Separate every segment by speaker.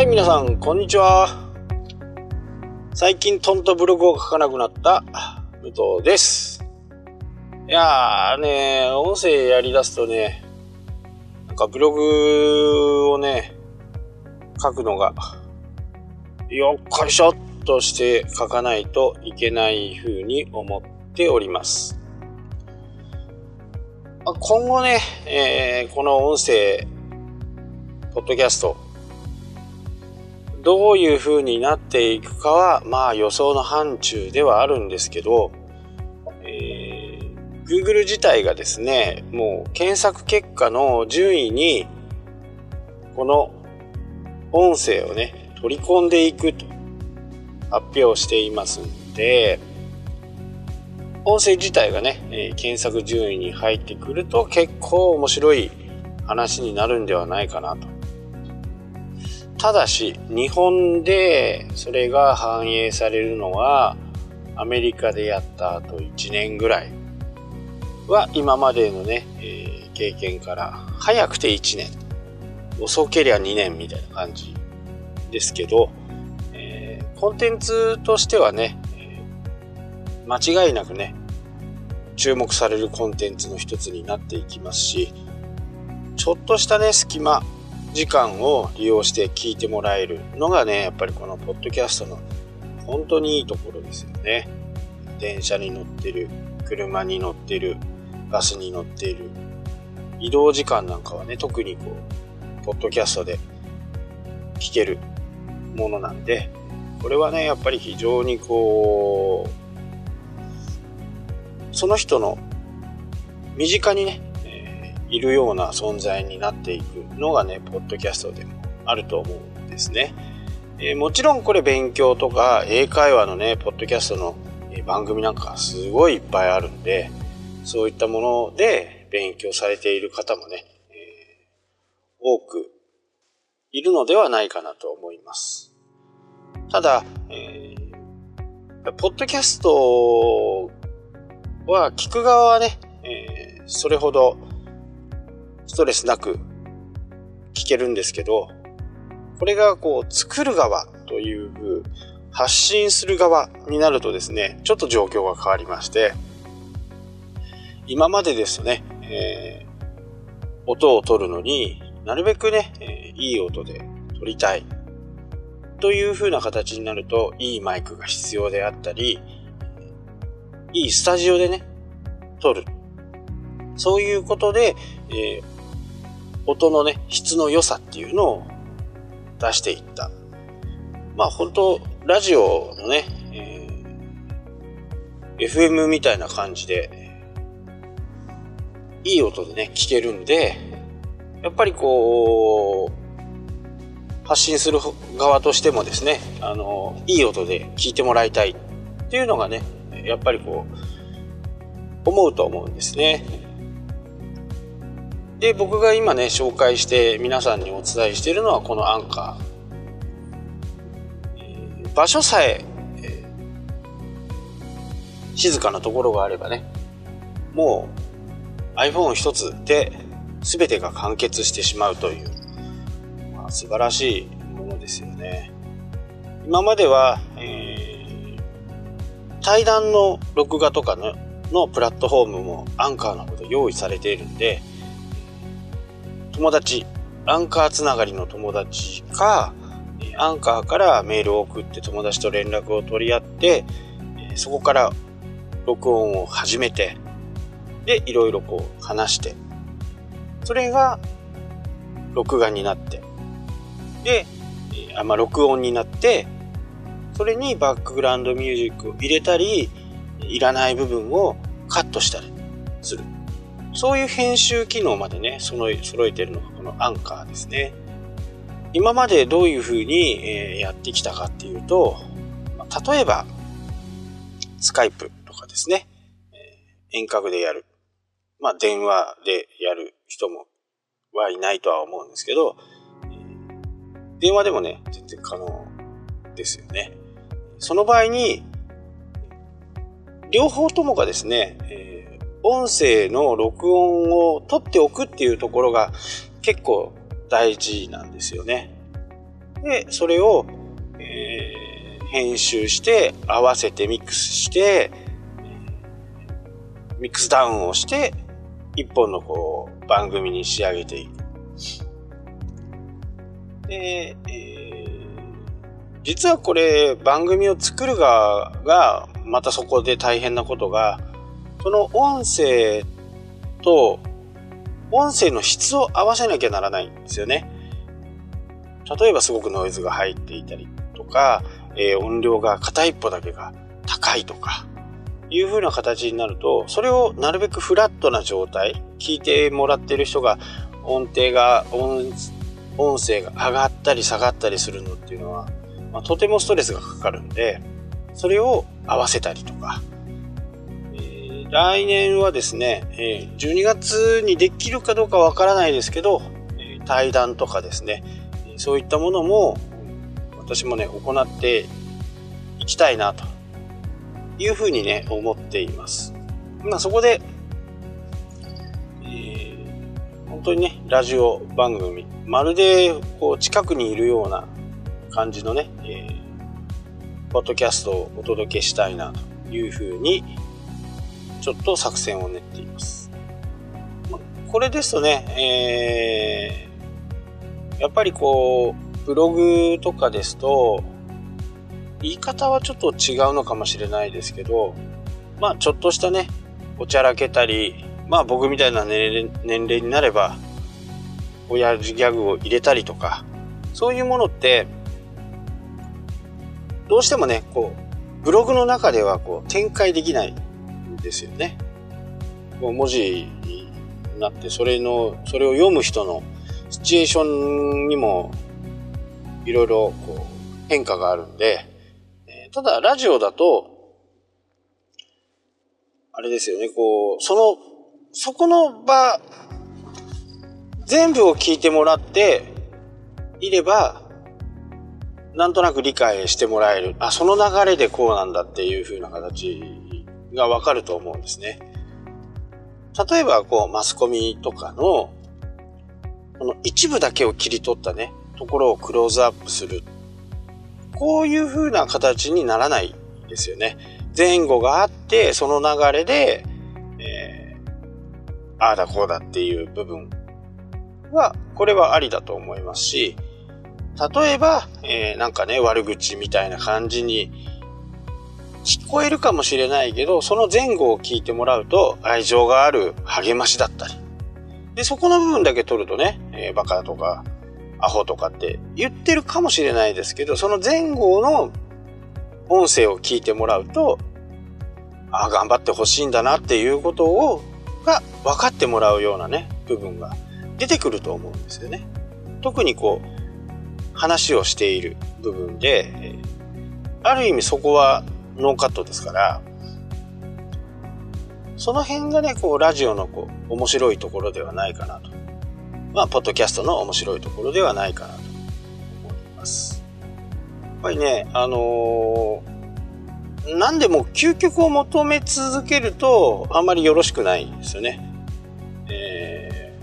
Speaker 1: はい、皆さん、こんにちは。最近、トンとブログを書かなくなった、武藤です。いやーね、音声やり出すとね、なんかブログをね、書くのが、よっこいしょっとして書かないといけない風に思っております。今後ね、えーこの音声、ポッドキャスト、どういう風になっていくかは、まあ予想の範疇ではあるんですけど、えー Google 自体がですね、もう検索結果の順位に、この音声をね、取り込んでいくと発表していますんで、音声自体がね、えー検索順位に入ってくると結構面白い話になるんではないかなと。ただし、日本でそれが反映されるのは、アメリカでやった後1年ぐらい。は今までのね、えー経験から早くて1年、遅けりゃ2年みたいな感じですけど、えーコンテンツとしてはね、えー間違いなくね、注目されるコンテンツの一つになっていきますし、ちょっとしたね、隙間、時間を利用して聞いてもらえるのがね、やっぱりこのポッドキャストの本当にいいところですよね。電車に乗ってる、車に乗ってる、バスに乗っている、移動時間なんかはね、特にこう、ポッドキャストで聞けるものなんで、これはね、やっぱり非常にこう、その人の身近にね、えーいるような存在になっていくのがね、ポッドキャストでもあると思うんですね。えーもちろんこれ勉強とか英会話のね、ポッドキャストの番組なんかすごいいっぱいあるんで、そういったもので勉強されている方もね、えー多くいるのではないかなと思います。ただ、えーポッドキャストは聞く側はね、えーそれほどストレスなく聞けるんですけど、これがこう作る側という発信する側になるとですね、ちょっと状況が変わりまして、今までですとね、えー音を取るのになるべくね、えーいい音で撮りたいという風な形になるといいマイクが必要であったり、いいスタジオでね、撮る。そういうことで、えー音のね、質の良さっていうのを出していった。まあ本当ラジオのね、えー FM みたいな感じで、いい音でね、聞けるんで、やっぱりこう、発信する側としてもですね、あの、いい音で聞いてもらいたいっていうのがね、やっぱりこう、思うと思うんですね。で、僕が今ね、紹介して皆さんにお伝えしているのはこのアンカー。場所さえ静かなところがあればね、もう iPhone 一つで全てが完結してしまうという、まあ、素晴らしいものですよね。今までは、えー対談の録画とかののプラットフォームもアンカーのこと用意されているんで、友達、アンカーつながりの友達か、アンカーからメールを送って友達と連絡を取り合って、そこから録音を始めて、で、いろいろこう話して、それが録画になって、で、あ、まあ、録音になって、それにバックグラウンドミュージックを入れたり、いらない部分をカットしたりする。そういう編集機能までね、揃え揃えてるのがこのアンカーですね。今までどういう風に、えやってきたかっていうと、例えば、スカイプとかですね、え遠隔でやる。まあ、電話でやる人もはいないとは思うんですけど、電話でもね、全然可能ですよね。その場合に、両方ともがですね、え音声の録音を取っておくっていうところが結構大事なんですよね。で、それを、えー、編集して合わせてミックスして、ミックスダウンをして、一本のこう、番組に仕上げていく。で、えー、実はこれ、番組を作る側が、またそこで大変なことが、その音声と、音声の質を合わせなきゃならないんですよね。例えばすごくノイズが入っていたりとか、えー、音量が片一歩だけが高いとか、いう風な形になると、それをなるべくフラットな状態、聞いてもらってる人が音程が、音音声が上がったり下がったりするのっていうのは、まあ、とてもストレスがかかるんで、それを合わせたりとか、来年はですね、え、12月にできるかどうかわからないですけど、対談とかですね、そういったものも私もね、行っていきたいなというふうにね、思っています。まあそこで、えー、本当にね、ラジオ番組、まるでこう近くにいるような感じのね、えー、ポッドキャストをお届けしたいなというふうに、ちょっと作戦を練っています。これですとね、えー、やっぱりこう、ブログとかですと、言い方はちょっと違うのかもしれないですけど、まあちょっとしたね、おちゃらけたり、まあ僕みたいな年齢になれば、親父ギャグを入れたりとか、そういうものって、どうしてもね、こう、ブログの中ではこう展開できないですよね。もう文字になって、それの、それを読む人のシチュエーションにもいろいろこう変化があるんで、ただ、ラジオだと、あれですよね、こう、その、そこの場、全部を聞いてもらっていれば、なんとなく理解してもらえる。あ、その流れでこうなんだっていう風な形がわかると思うんですね。例えば、こう、マスコミとかの、この一部だけを切り取ったね、ところをクローズアップするこういう風な形にならないですよね。前後があって、その流れで、えー、ああだこうだっていう部分は、これはありだと思いますし、例えば、えー、なんかね、悪口みたいな感じに聞こえるかもしれないけど、その前後を聞いてもらうと、愛情がある励ましだったり。で、そこの部分だけ取るとね、えー、バカとか、アホとかって言ってるかもしれないですけど、その前後の音声を聞いてもらうと、ああ、頑張ってほしいんだなっていうことを、が分かってもらうようなね、部分が出てくると思うんですよね。特にこう、話をしている部分で、ある意味そこはノーカットですから、その辺がね、こう、ラジオのこう、面白いところではないかなとまあ、ポッドキャストの面白いところではないかなと思います。やっぱりね、あのー、何でも究極を求め続けると、あんまりよろしくないんですよね。え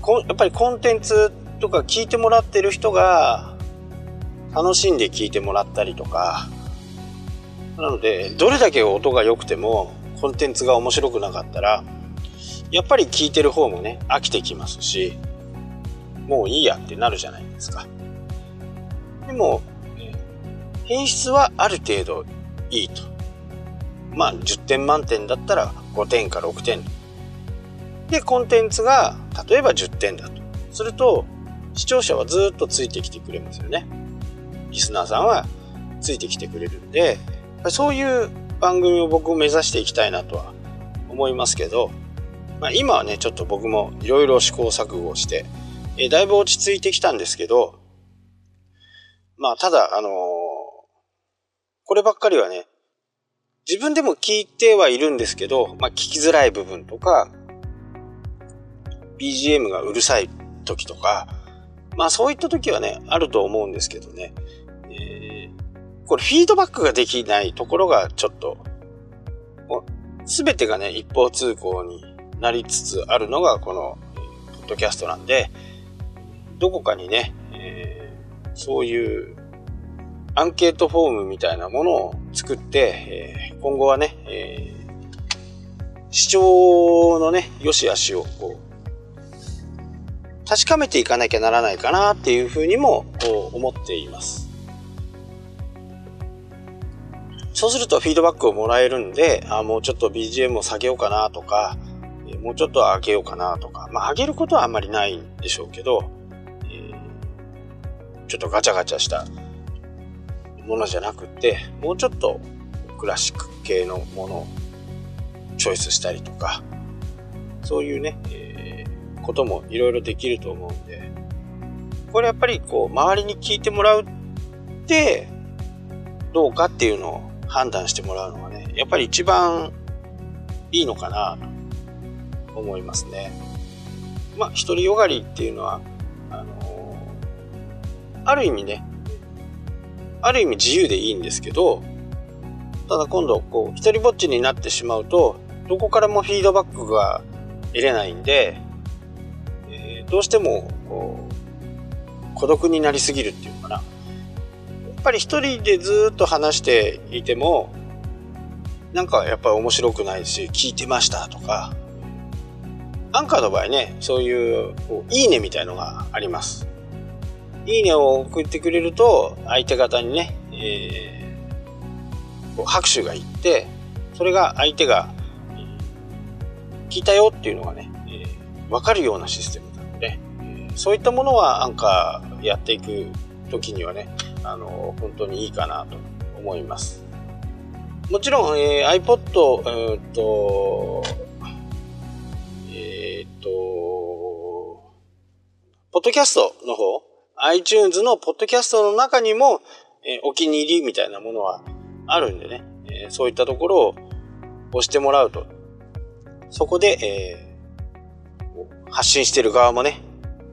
Speaker 1: ー、やっぱりコンテンツとか聞いてもらってる人が、楽しんで聞いてもらったりとか、なので、どれだけ音が良くても、コンテンツが面白くなかったら、やっぱり聞いてる方もね、飽きてきますし、もういいやってなるじゃないですか。でも、品質はある程度いいと。まあ、10点満点だったら5点か6点。で、コンテンツが例えば10点だと。すると、視聴者はずっとついてきてくれますよね。リスナーさんはついてきてくれるんで、そういう番組を僕を目指していきたいなとは思いますけど、まあ、今はね、ちょっと僕もいろいろ試行錯誤して、え、だいぶ落ち着いてきたんですけど、まあ、ただ、あのー、こればっかりはね、自分でも聞いてはいるんですけど、まあ、聞きづらい部分とか、BGM がうるさい時とか、まあそういった時はね、あると思うんですけどね、これフィードバックができないところがちょっと、すべてがね、一方通行になりつつあるのがこの、ポッドキャストなんで、どこかにね、えそういうアンケートフォームみたいなものを作って、えー、今後はね、えー、視聴のね、良し悪しをこう、確かめていかなきゃならないかなっていうふうにも思っています。そうするとフィードバックをもらえるんで、あもうちょっと BGM を下げようかなとか、もうちょっと上げようかなとか、まあ上げることはあんまりないんでしょうけど、えー、ちょっとガチャガチャしたものじゃなくて、もうちょっとクラシック系のものをチョイスしたりとか、そういうね、えー、こともいろいろできると思うんで、これやっぱりこう、周りに聞いてもらうって、どうかっていうのを判断してもらうのがね、やっぱり一番いいのかなと思いますね。まあ、独りよがりっていうのは、あのー、ある意味ね、ある意味自由でいいんですけど、ただ今度、こう、一人ぼっちになってしまうと、どこからもフィードバックが得れないんで、えー、どうしても、こう、孤独になりすぎるっていうのかな。やっぱり一人でずっと話していても、なんかやっぱり面白くないし、聞いてましたとか、アンカーの場合ね、そういう、ういいねみたいのがあります。いいねを送ってくれると、相手方にね、えー、こう拍手がいって、それが相手が、聞いたよっていうのがね、えー、わかるようなシステムなので、えー、そういったものはアンカーやっていく時にはね、あの本当にいいかなと思います。もちろん、えー、iPod、えー、っと、えー、っと、ポッドキャストの方 iTunes のポッドキャストの中にも、えー、お気に入りみたいなものはあるんでね、えー、そういったところを押してもらうと、そこで、えー、発信してる側もね、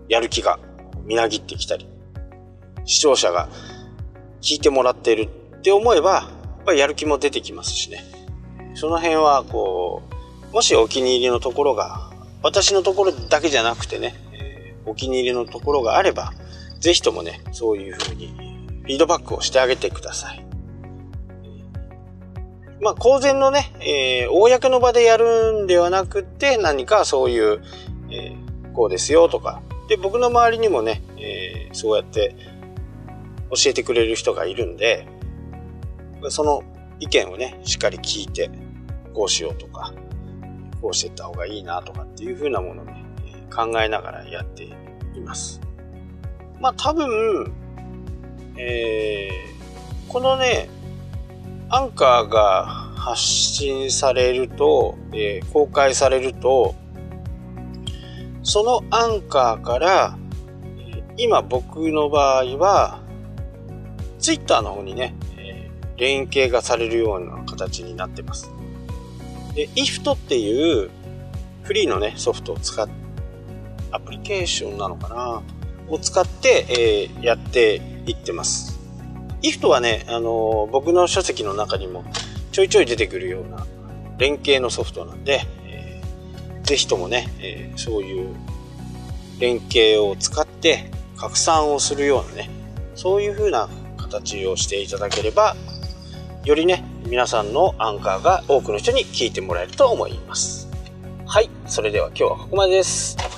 Speaker 1: やる気がみなぎってきたり、視聴者が聞いてもらっているって思えば、やっぱりやる気も出てきますしね。その辺は、こう、もしお気に入りのところが、私のところだけじゃなくてね、えー、お気に入りのところがあれば、ぜひともね、そういうふうにフィードバックをしてあげてください。まあ、公然のね、えー、公の場でやるんではなくて、何かそういう、えー、こうですよとか。で、僕の周りにもね、えー、そうやって教えてくれる人がいるんで、その意見をね、しっかり聞いて、こうしようとか、こうしていった方がいいなとかっていうふうなものをね、考えながらやっています。まあ多分、えー、このね、アンカーが発信されると、えー、公開されると、そのアンカーから、今僕の場合は、ツイッターの方にね、えー、連携がされるような形になってます。で、IFT っていうフリーのね、ソフトを使っ、アプリケーションなのかなを使って、えー、やっていってます。IFT はね、あのー、僕の書籍の中にもちょいちょい出てくるような連携のソフトなんで、えー、ぜひともね、えー、そういう連携を使って拡散をするようなね、そういう風な形をしていただければ、よりね、皆さんのアンカーが多くの人に聞いてもらえると思います。はい、それでは今日はここまでです。